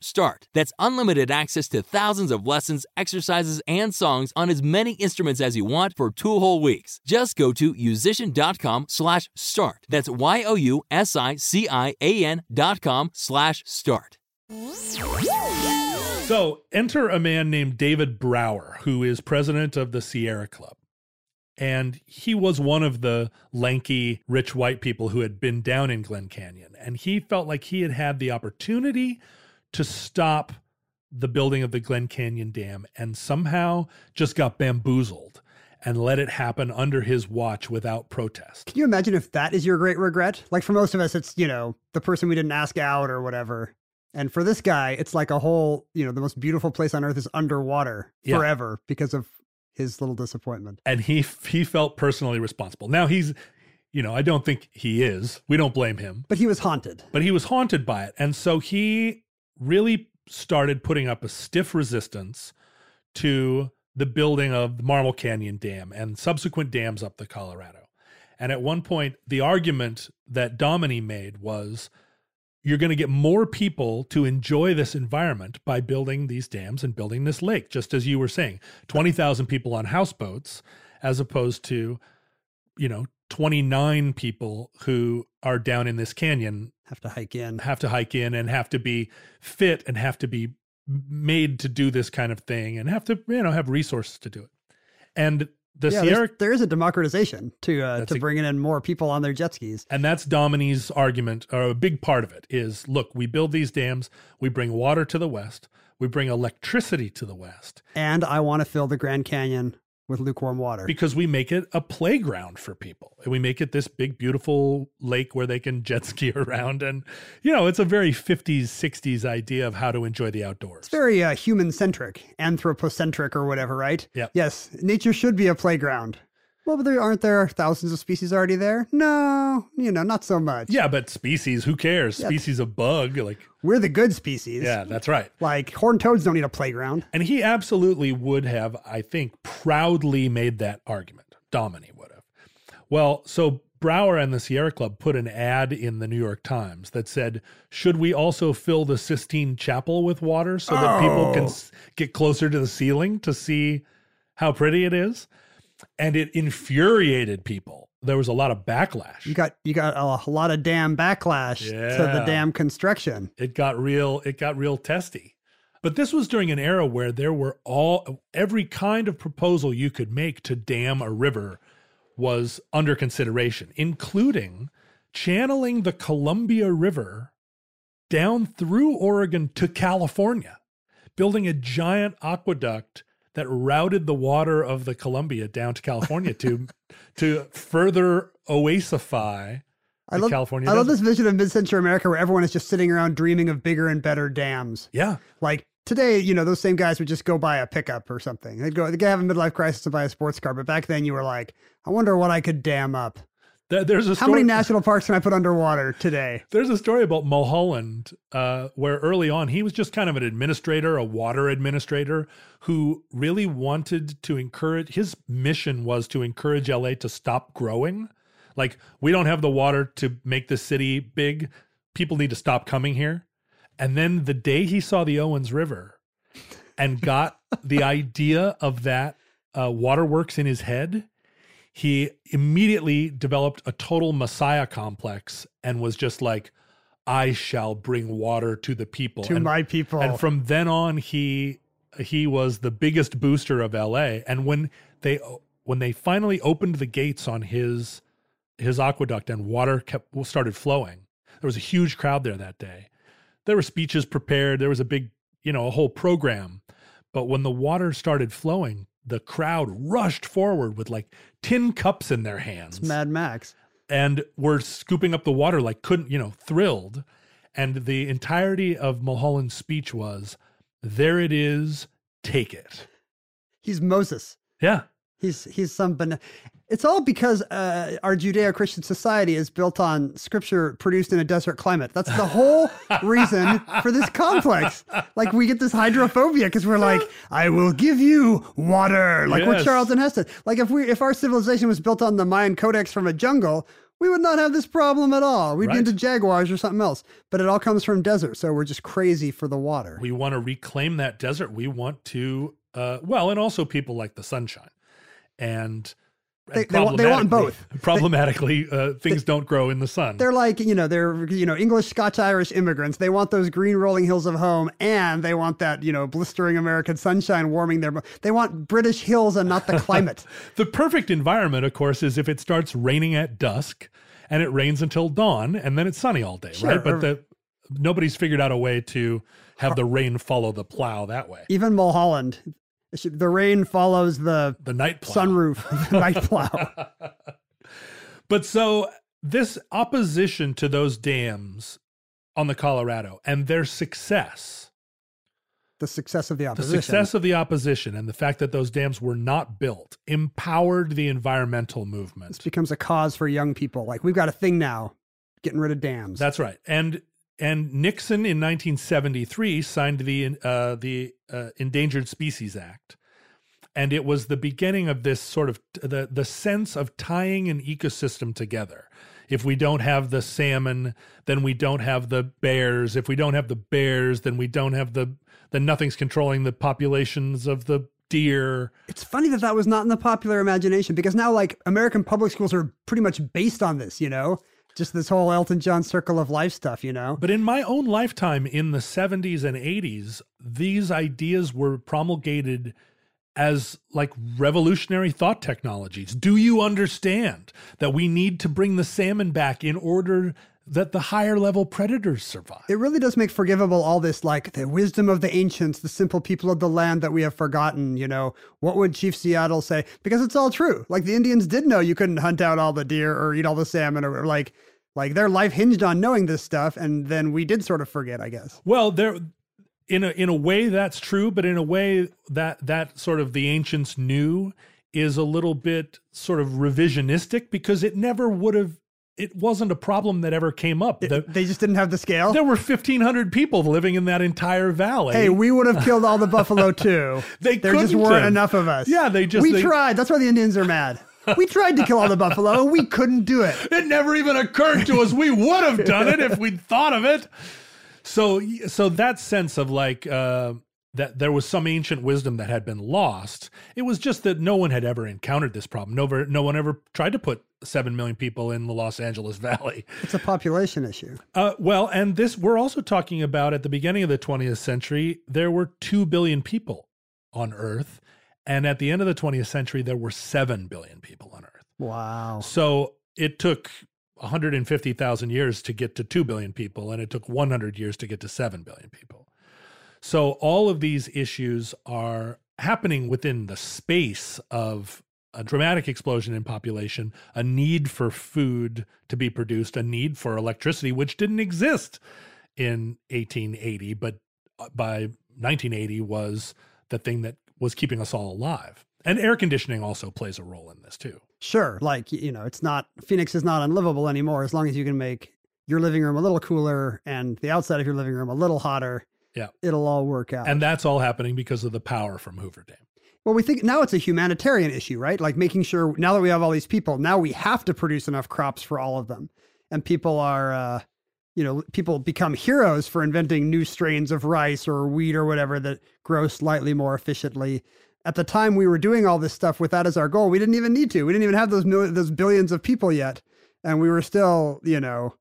start. That's unlimited access to thousands of lessons, exercises, and songs on as many instruments as you want for two whole weeks. Just go to yousician.com slash start. That's Y-O-U-S-I-C-I-A-N dot com slash start. So enter a man named David Brower, who is president of the Sierra Club. And he was one of the lanky, rich white people who had been down in Glen Canyon. And he felt like he had had the opportunity to stop the building of the Glen Canyon Dam and somehow just got bamboozled and let it happen under his watch without protest. Can you imagine if that is your great regret? Like for most of us, it's, you know, the person we didn't ask out or whatever. And for this guy, it's like a whole, you know, the most beautiful place on earth is underwater Yeah. forever because of his little disappointment. and he he felt personally responsible. Now he's, you know, I don't think he is. We don't blame him, But he was haunted. but he was haunted by it, and so he really started putting up a stiff resistance to the building of the Marble Canyon Dam and subsequent dams up the Colorado. And at one point, the argument that Dominy made was you're going to get more people to enjoy this environment by building these dams and building this lake, just as you were saying 20,000 people on houseboats, as opposed to, you know, 29 people who are down in this canyon Have to hike in. have to hike in and have to be fit and have to be made to do this kind of thing and have to you know have resources to do it and the yeah, sierra there's- a democratization to uh, to bringing in more people on their jet skis. and that's Dominy's argument, or a big part of it is look, we build these dams, we bring water to the west, we bring electricity to the west And I want to fill the Grand Canyon with lukewarm water. because we make it a playground for people. And we make it this big, beautiful lake where they can jet ski [laughs] around. And, you know, it's a very 50s, 60s idea of how to enjoy the outdoors. It's very uh, human centric, anthropocentric, or whatever, right? Yep. Yes, nature should be a playground. Well, but there aren't there thousands of species already there? No, you know, not so much. yeah, but species, who cares? Yeah. Species of bug, like, We're the good species. yeah, that's right. Like horned toads don't need a playground. And he absolutely would have, I think, proudly made that argument. Dominy would have. Well, so Brower and the Sierra Club put an ad in the New York Times that said, Should we also fill the Sistine Chapel with water so that people can Oh. s- get closer to the ceiling to see how pretty it is? And it infuriated people. There was a lot of backlash. You got you got a lot of damn backlash to the damn construction. it got real it got real testy but this was during an era where there were all every kind of proposal you could make to dam a river was under consideration including channeling the Columbia River down through Oregon to California building a giant aqueduct that routed the water of the Columbia down to California to [laughs] to further oasify I the love California I love this vision of mid-century America where everyone is just sitting around dreaming of bigger and better dams. yeah Like today, you know, those same guys would just go buy a pickup or something. They'd go, they'd have a midlife crisis and buy a sports car. But back then, you were like, I wonder what I could dam up. There- there's a How many national parks can I put underwater today? There's a story about Mulholland uh, where early on he was just kind of an administrator, a water administrator who really wanted to encourage. His mission was to encourage LA to stop growing. Like we don't have the water to make the city big. People need to stop coming here. And then the day he saw the Owens River and got the idea of that uh, waterworks in his head, he immediately developed a total messiah complex and was just like i shall bring water to the people. To and, my people. and from then on he he was the biggest booster of la and when they when they finally opened the gates on his his aqueduct and water kept started flowing there was a huge crowd there that day. There were speeches prepared. There was a big you know a whole program. But when the water started flowing the crowd rushed forward with like tin cups in their hands Mad Max. and were scooping up the water like couldn't you know thrilled And the entirety of Mulholland's speech was, "There it is, take it." He's Moses. Yeah, He's he's some ban- It's all because uh, our Judeo-Christian society is built on scripture produced in a desert climate. That's the whole reason for this complex. Like we get this hydrophobia because we're like, I will give you water, like what Yes. Charlton Heston. Like if we if our civilization was built on the Mayan Codex from a jungle. We would not have this problem at all. We'd Right. be into jaguars or something else. But it all comes from desert, so we're just crazy for the water. we want to reclaim that desert. We want to, uh, well, and also people like the sunshine, and. They- they want- they want both. [laughs] Problematically, uh, things don't grow in the sun. They're like, you know, they're, you know, English, Scotch, Irish immigrants. They want those green rolling hills of home and they want that, you know, blistering American sunshine warming their, they want British hills and not the climate. [laughs] The perfect environment, of course, is if it starts raining at dusk and it rains until dawn and then it's sunny all day, Sure. right? But the nobody's figured out a way to have the rain follow the plow that way. Even Mulholland, the rain follows the The night plow. sunroof, the night [laughs] plow. But so this opposition to those dams on the Colorado and their success, The success of the opposition, the success of the opposition and the fact that those dams were not built empowered the environmental movement. This becomes a cause for young people. Like we've got a thing now, getting rid of dams. That's right. And and Nixon in 1973 signed the uh, the uh, Endangered Species Act, and it was the beginning of this sort of the the sense of tying an ecosystem together. If we don't have the salmon, then we don't have the bears. If we don't have the bears, then we don't have the then nothing's controlling the populations of the deer. It's funny that that was not in the popular imagination because now, like, American public schools are pretty much based on this, you know? Just this whole Elton John circle of life stuff, you know? But in my own lifetime, in the 70s and 80s, these ideas were promulgated as like revolutionary thought technologies. Do you understand that we need to bring the salmon back in order that the higher level predators survive? It really does make forgivable all this, like the wisdom of the ancients, the simple people of the land that we have forgotten. You know, what would Chief Seattle say? Because it's all true. Like the Indians did know you couldn't hunt out all the deer or eat all the salmon, or like, like their life hinged on knowing this stuff, and then we did sort of forget, I guess. Well, there in a in a way that's true, but in a way that that sort of the ancients knew is a little bit sort of revisionistic because it never would have it wasn't a problem that ever came up. The- They just didn't have the scale. there were 1500 people living in that entire valley. Hey, we would have [laughs] killed all the buffalo too. [laughs] They there just weren't have. enough of us. Yeah, they just- we they- tried. That's why the Indians are mad. We tried to kill all the buffalo. We couldn't do it. [laughs] it never even occurred to us we would have done it if we'd thought of it. So so that sense of like uh that there was some ancient wisdom that had been lost. It was just that no one had ever encountered this problem. No, no one ever tried to put seven million people in the Los Angeles Valley. It's a population issue. Uh, well, and this we're also talking about at the beginning of the 20th century, there were 2 billion people on Earth. And at the end of the 20th century, there were 7 billion people on Earth. Wow. So it took 150,000 years to get to 2 billion people, and it took 100 years to get to 7 billion people. So all of these issues are happening within the space of a dramatic explosion in population, a need for food to be produced, a need for electricity, which didn't exist in 1880, but uh, by 1980 was the thing that was keeping us all alive. And air conditioning also plays a role in this too. Sure. Like, you know, it's not, Phoenix is not unlivable anymore as long as you can make your living room a little cooler and the outside of your living room a little hotter. Yeah. It'll all work out. And that's all happening because of the power from Hoover Dam. Well, we think now it's a humanitarian issue, right? Like making sure now that we have all these people, now we have to produce enough crops for all of them. And people are, uh, you know, people become heroes for inventing new strains of rice or wheat or whatever that grow slightly more efficiently. At the time we were doing all this stuff with that as our goal, we didn't even need to. We didn't even have those those billions of people yet, and we were still, you know,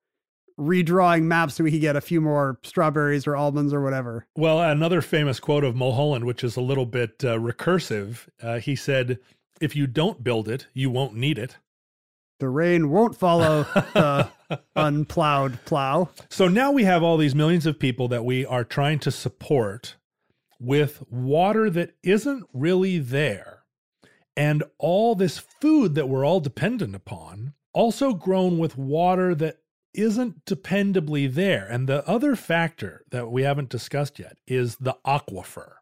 redrawing maps so we could get a few more strawberries or almonds or whatever. Well, another famous quote of Mulholland, which is a little bit uh, recursive, uh, he said, If you don't build it, you won't need it. The rain won't follow the [laughs] unplowed plow. So now we have all these millions of people that we are trying to support with water that isn't really there. And all this food that we're all dependent upon, also grown with water that isn't dependably there. And the other factor that we haven't discussed yet is the aquifer.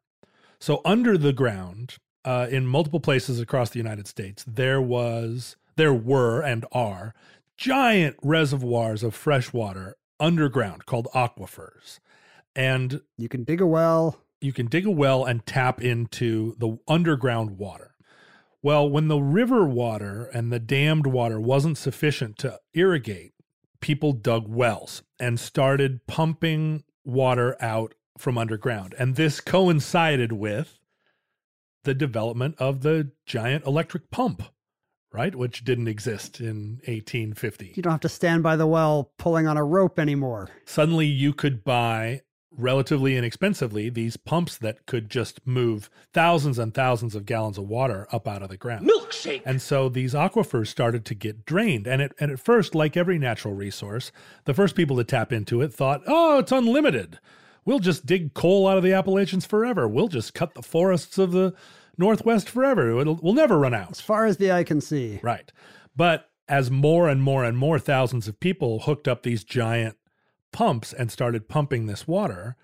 So under the ground, uh, in multiple places across the United States, there was, there were, and are giant reservoirs of fresh water underground called aquifers, and You can dig a well. you can dig a well and tap into the underground water. Well, when the river water and the dammed water wasn't sufficient to irrigate, people dug wells and started pumping water out from underground. And this coincided with the development of the giant electric pump, right? Which didn't exist in 1850 You don't have to stand by the well pulling on a rope anymore. suddenly you could buy relatively inexpensively these pumps that could just move thousands and thousands of gallons of water up out of the ground. Milkshake. And so these aquifers started to get drained. And, it, and at first, like every natural resource, the first people to tap into it thought, oh, it's unlimited. We'll just dig coal out of the Appalachians forever. We'll just cut the forests of the Northwest forever. It'll, we'll never run out. As far as the eye can see. Right. But as more and more and more thousands of people hooked up these giant pumps and started pumping this water,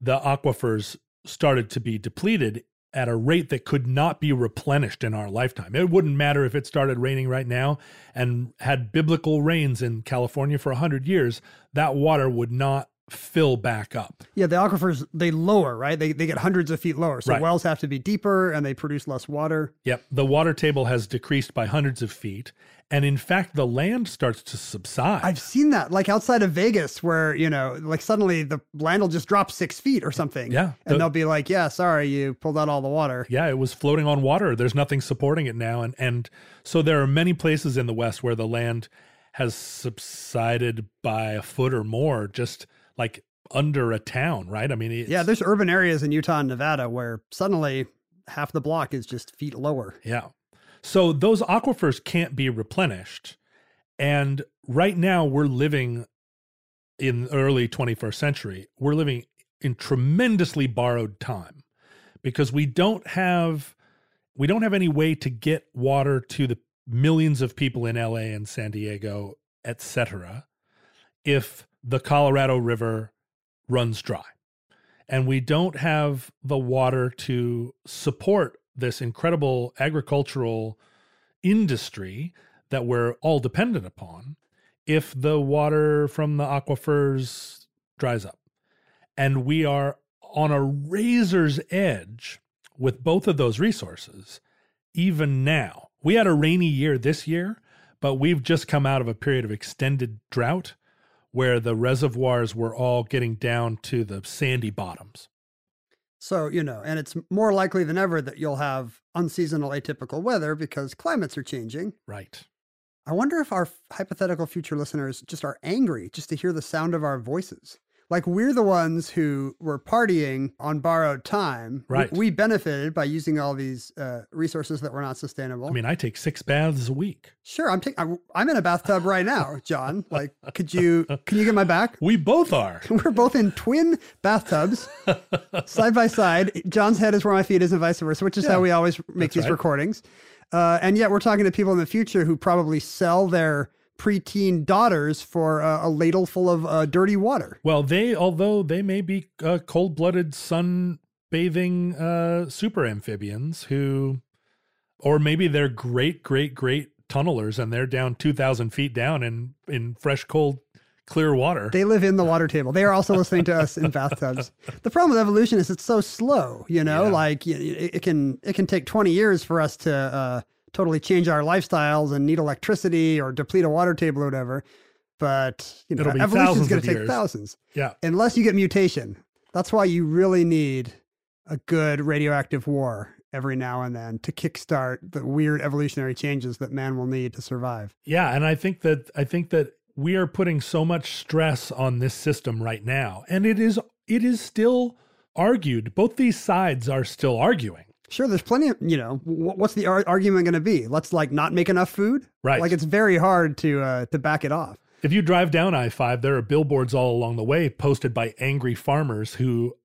the aquifers started to be depleted at a rate that could not be replenished in our lifetime. It wouldn't matter if it started raining right now and had biblical rains in California for 100 years, that water would not fill back up. Yeah, the aquifers they lower, right? They they get hundreds of feet lower. So Right. wells have to be deeper and they produce less water. Yep. The water table has decreased by hundreds of feet. And in fact, the land starts to subside. I've seen that, like outside of Vegas, where you know, like suddenly the land will just drop six feet or something. Yeah. and The- they'll be like, "Yeah, sorry, you pulled out all the water." Yeah, it was floating on water. There's nothing supporting it now, and and so there are many places in the West where the land has subsided by a foot or more, just like under a town, right? I mean, it's, Yeah, there's urban areas in Utah and Nevada where suddenly half the block is just feet lower. yeah. So those aquifers can't be replenished, and right now we're living in early 21st century. We're living in tremendously borrowed time because we don't have we don't have any way to get water to the millions of people in LA and San Diego, etc. if the Colorado River runs dry. And we don't have the water to support this incredible agricultural industry that we're all dependent upon if the water from the aquifers dries up. And we are on a razor's edge with both of those resources, even now. We had a rainy year this year, but we've just come out of a period of extended drought where the reservoirs were all getting down to the sandy bottoms. So, you know, and it's more likely than ever that you'll have unseasonal atypical weather because climates are changing. Right. I wonder if our hypothetical future listeners just are angry just to hear the sound of our voices. Like we're the ones who were partying on borrowed time. Right. We, benefited by using all these uh, resources that were not sustainable. I mean, I take six baths a week. sure, I'm taking. I'm in a bathtub right now, John. [laughs] Like, could you can you get my back? We both are. [laughs] We're both in twin bathtubs, [laughs] side by side. John's head is where my feet is, and vice versa, which is Yeah, how we always make these right. recordings. Uh, and yet, we're talking to people in the future who probably sell their preteen daughters for uh, a ladle full of uh, dirty water. Well, they, although they may be uh, cold blooded, sun bathing uh, super amphibians who, or maybe they're great, great, great tunnelers and they're down 2,000 feet down in, in fresh, cold, clear water. They live in the [laughs] water table. They are also listening to us in bathtubs. The problem with evolution is it's so slow. You know, Yeah. like it, it can it can take twenty years for us to uh, totally change our lifestyles and need electricity or deplete a water table or whatever. But you know, It'll be evolution is going to take years. thousands yeah. unless you get mutation. That's why you really need a good radioactive war every now and then to kickstart the weird evolutionary changes that man will need to survive. Yeah, and I think that I think that we are putting so much stress on this system right now, and it is it is still argued. Both these sides are still arguing. Sure, there's plenty of, you know, what's the ar- argument going to be? Let's like not make enough food? Right. Like it's very hard to uh, to back it off. If you drive down I 5, there are billboards all along the way posted by angry farmers who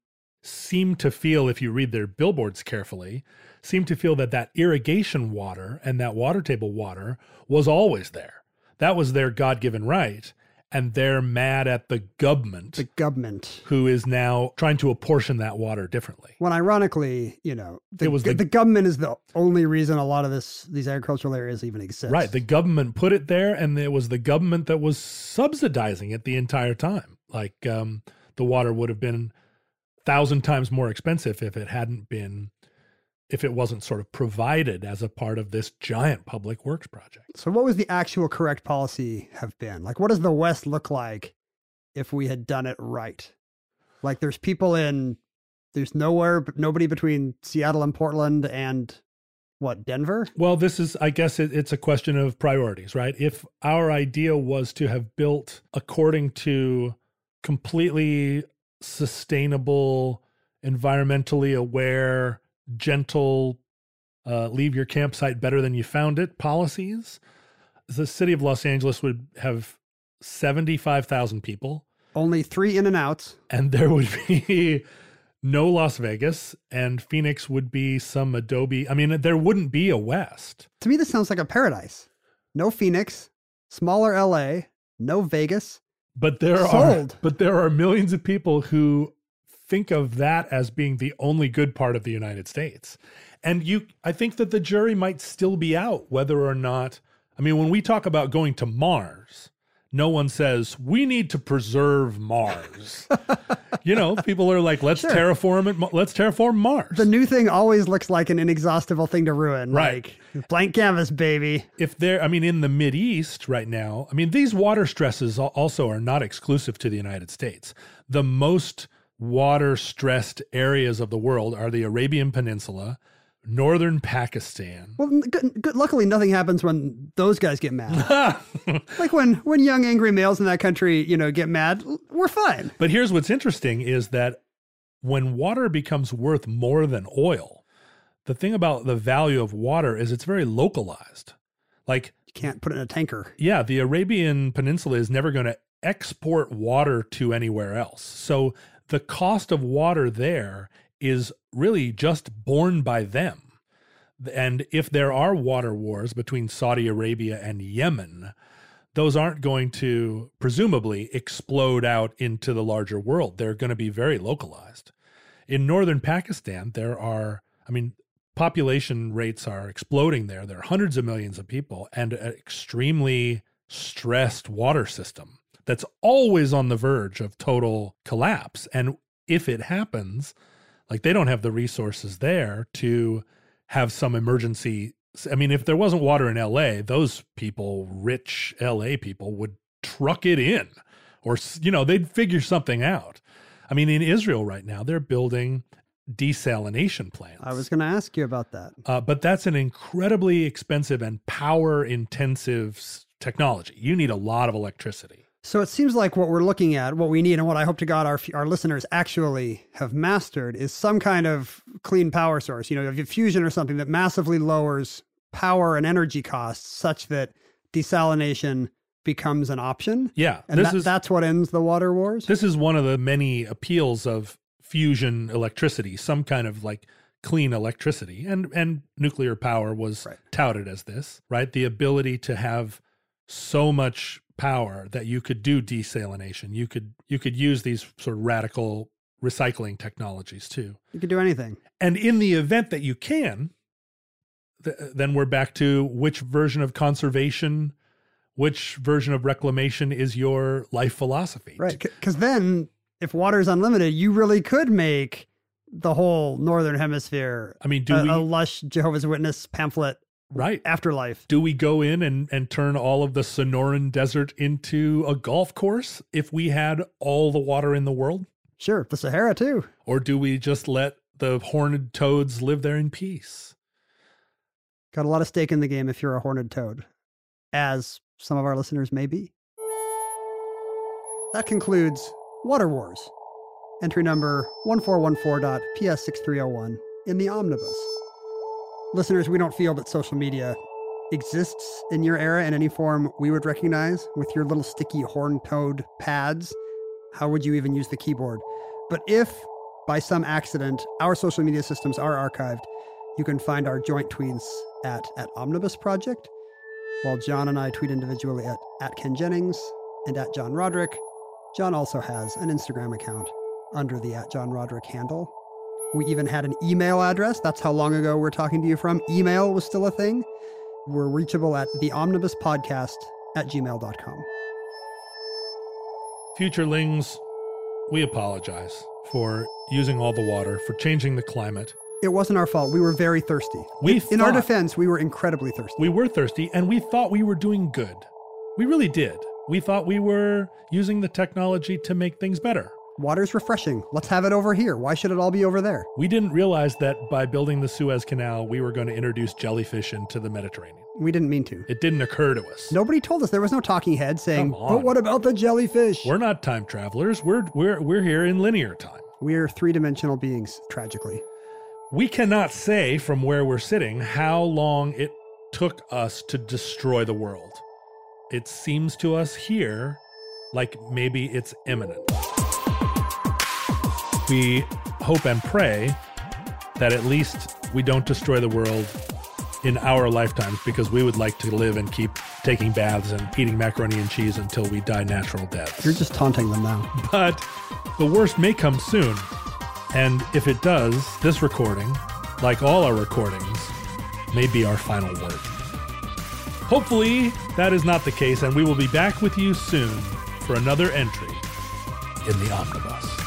seem to feel, if you read their billboards carefully, seem to feel that that irrigation water and that water table water was always there. That was their God given right. And they're mad at the government The government. who is now trying to apportion that water differently. When ironically, you know, the, It was the- the government is the only reason a lot of this these agricultural areas even exist. Right. The government put it there, and it was the government that was subsidizing it the entire time. Like um, the water would have been thousand times more expensive if it hadn't been, if it wasn't sort of provided as a part of this giant public works project. So, what was the actual correct policy have been? Like, what does the West look like if we had done it right? Like, there's people in, there's nowhere, nobody between Seattle and Portland and what, Denver? Well, this is, I guess, it, it's a question of priorities, right? If our idea was to have built according to completely sustainable, environmentally aware, gentle, uh, leave your campsite better than you found it policies, the city of Los Angeles would have 75,000 people, Only three In-N-Outs. and there would [laughs] be no Las Vegas, and Phoenix would be some Adobe. I mean, there wouldn't be a West. To me, this sounds like a paradise. No Phoenix, smaller LA, no Vegas. But there are [laughs] but there are millions of people who think of that as being the only good part of the United States. And you I think that the jury might still be out whether or not I mean when we talk about going to Mars, no one says we need to preserve Mars. [laughs] you know, people are like let's Sure. terraform it let's terraform Mars. The new thing always looks like an inexhaustible thing to ruin. Right. Like, blank canvas, baby. if they're i mean in the mid east right now i mean these water stresses also are not exclusive to the united states the most water stressed areas of the world are the arabian peninsula northern pakistan Well, good, good, luckily, nothing happens when those guys get mad. [laughs] like when when young angry males in that country, you know, get mad, we're fine. but here's what's interesting is that when water becomes worth more than oil the thing about the value of water is it's very localized like You can't put it in a tanker. Yeah, the Arabian Peninsula is never going to export water to anywhere else. So the cost of water there is really just borne by them. And if there are water wars between Saudi Arabia and Yemen, those aren't going to presumably explode out into the larger world. They're going to be very localized. In northern Pakistan, there are, I mean, population rates are exploding there. There are hundreds of millions of people and an extremely stressed water system that's always on the verge of total collapse. And if it happens, like they don't have the resources there to have some emergency. I mean, if there wasn't water in LA, those people, rich LA people, would truck it in or, you know, they'd figure something out. I mean, in Israel right now, they're building desalination plants. I was going to ask you about that. Uh, but that's an incredibly expensive and power intensive technology. You need a lot of electricity. So it seems like what we're looking at, what we need, and what I hope to God our our listeners actually have mastered is some kind of clean power source. You know, a fusion or something that massively lowers power and energy costs, such that desalination becomes an option. Yeah, And this that, is that's what ends the water wars. this is one of the many appeals of fusion electricity, some kind of like clean electricity, and and nuclear power was Right. touted as this, right? The ability to have so much power that you could do desalination. You could you could use these sort of radical recycling technologies too. you could do anything. And in the event that you can, th- then we're back to which version of conservation, which version of reclamation is your life philosophy. Right. Because then, if water is unlimited, you really could make the whole northern hemisphere I mean, do a, we a lush Jehovah's Witness pamphlet right? afterlife. Do we go in and, and turn all of the Sonoran Desert into a golf course if we had all the water in the world? Sure, the Sahara too. Or do we just let the horned toads live there in peace? Got a lot of stake in the game if you're a horned toad, as some of our listeners may be. That concludes Water Wars, entry number 1414.ps6301 in the omnibus. Listeners, we don't feel that social media exists in your era in any form we would recognize with your little sticky horn toed pads. How would you even use the keyboard? But if by some accident our social media systems are archived, you can find our joint tweets at, at Omnibus Project, while John and I tweet individually at, at Ken Jennings, and at John Roderick. John also has an Instagram account under the at John Roderick handle. We even had an email address. That's how long ago we're talking to you from. Email was still a thing. We're reachable at the omnibus podcast at gmail.com. Futurelings, we apologize for using all the water, for changing the climate. It wasn't our fault. We were very thirsty. We in our defense, we were incredibly thirsty. We were thirsty and we thought we were doing good. We really did. We thought we were using the technology to make things better. Water's refreshing. Let's have it over here. Why should it all be over there? We didn't realize that by building the Suez Canal, we were going to introduce jellyfish into the Mediterranean. We didn't mean to. It didn't occur to us. Nobody told us. There was no talking head saying, Come on. "But what about the jellyfish?" We're not time travelers. We're we're we're here in linear time. We're three-dimensional beings, tragically. We cannot say from where we're sitting how long it took us to destroy the world. It seems to us here like maybe it's imminent. We hope and pray that at least we don't destroy the world in our lifetimes because we would like to live and keep taking baths and eating macaroni and cheese until we die natural deaths. You're just taunting them now. [laughs] But the worst may come soon. And if it does, this recording, like all our recordings, may be our final word. Hopefully, that is not the case, and we will be back with you soon for another entry in the omnibus.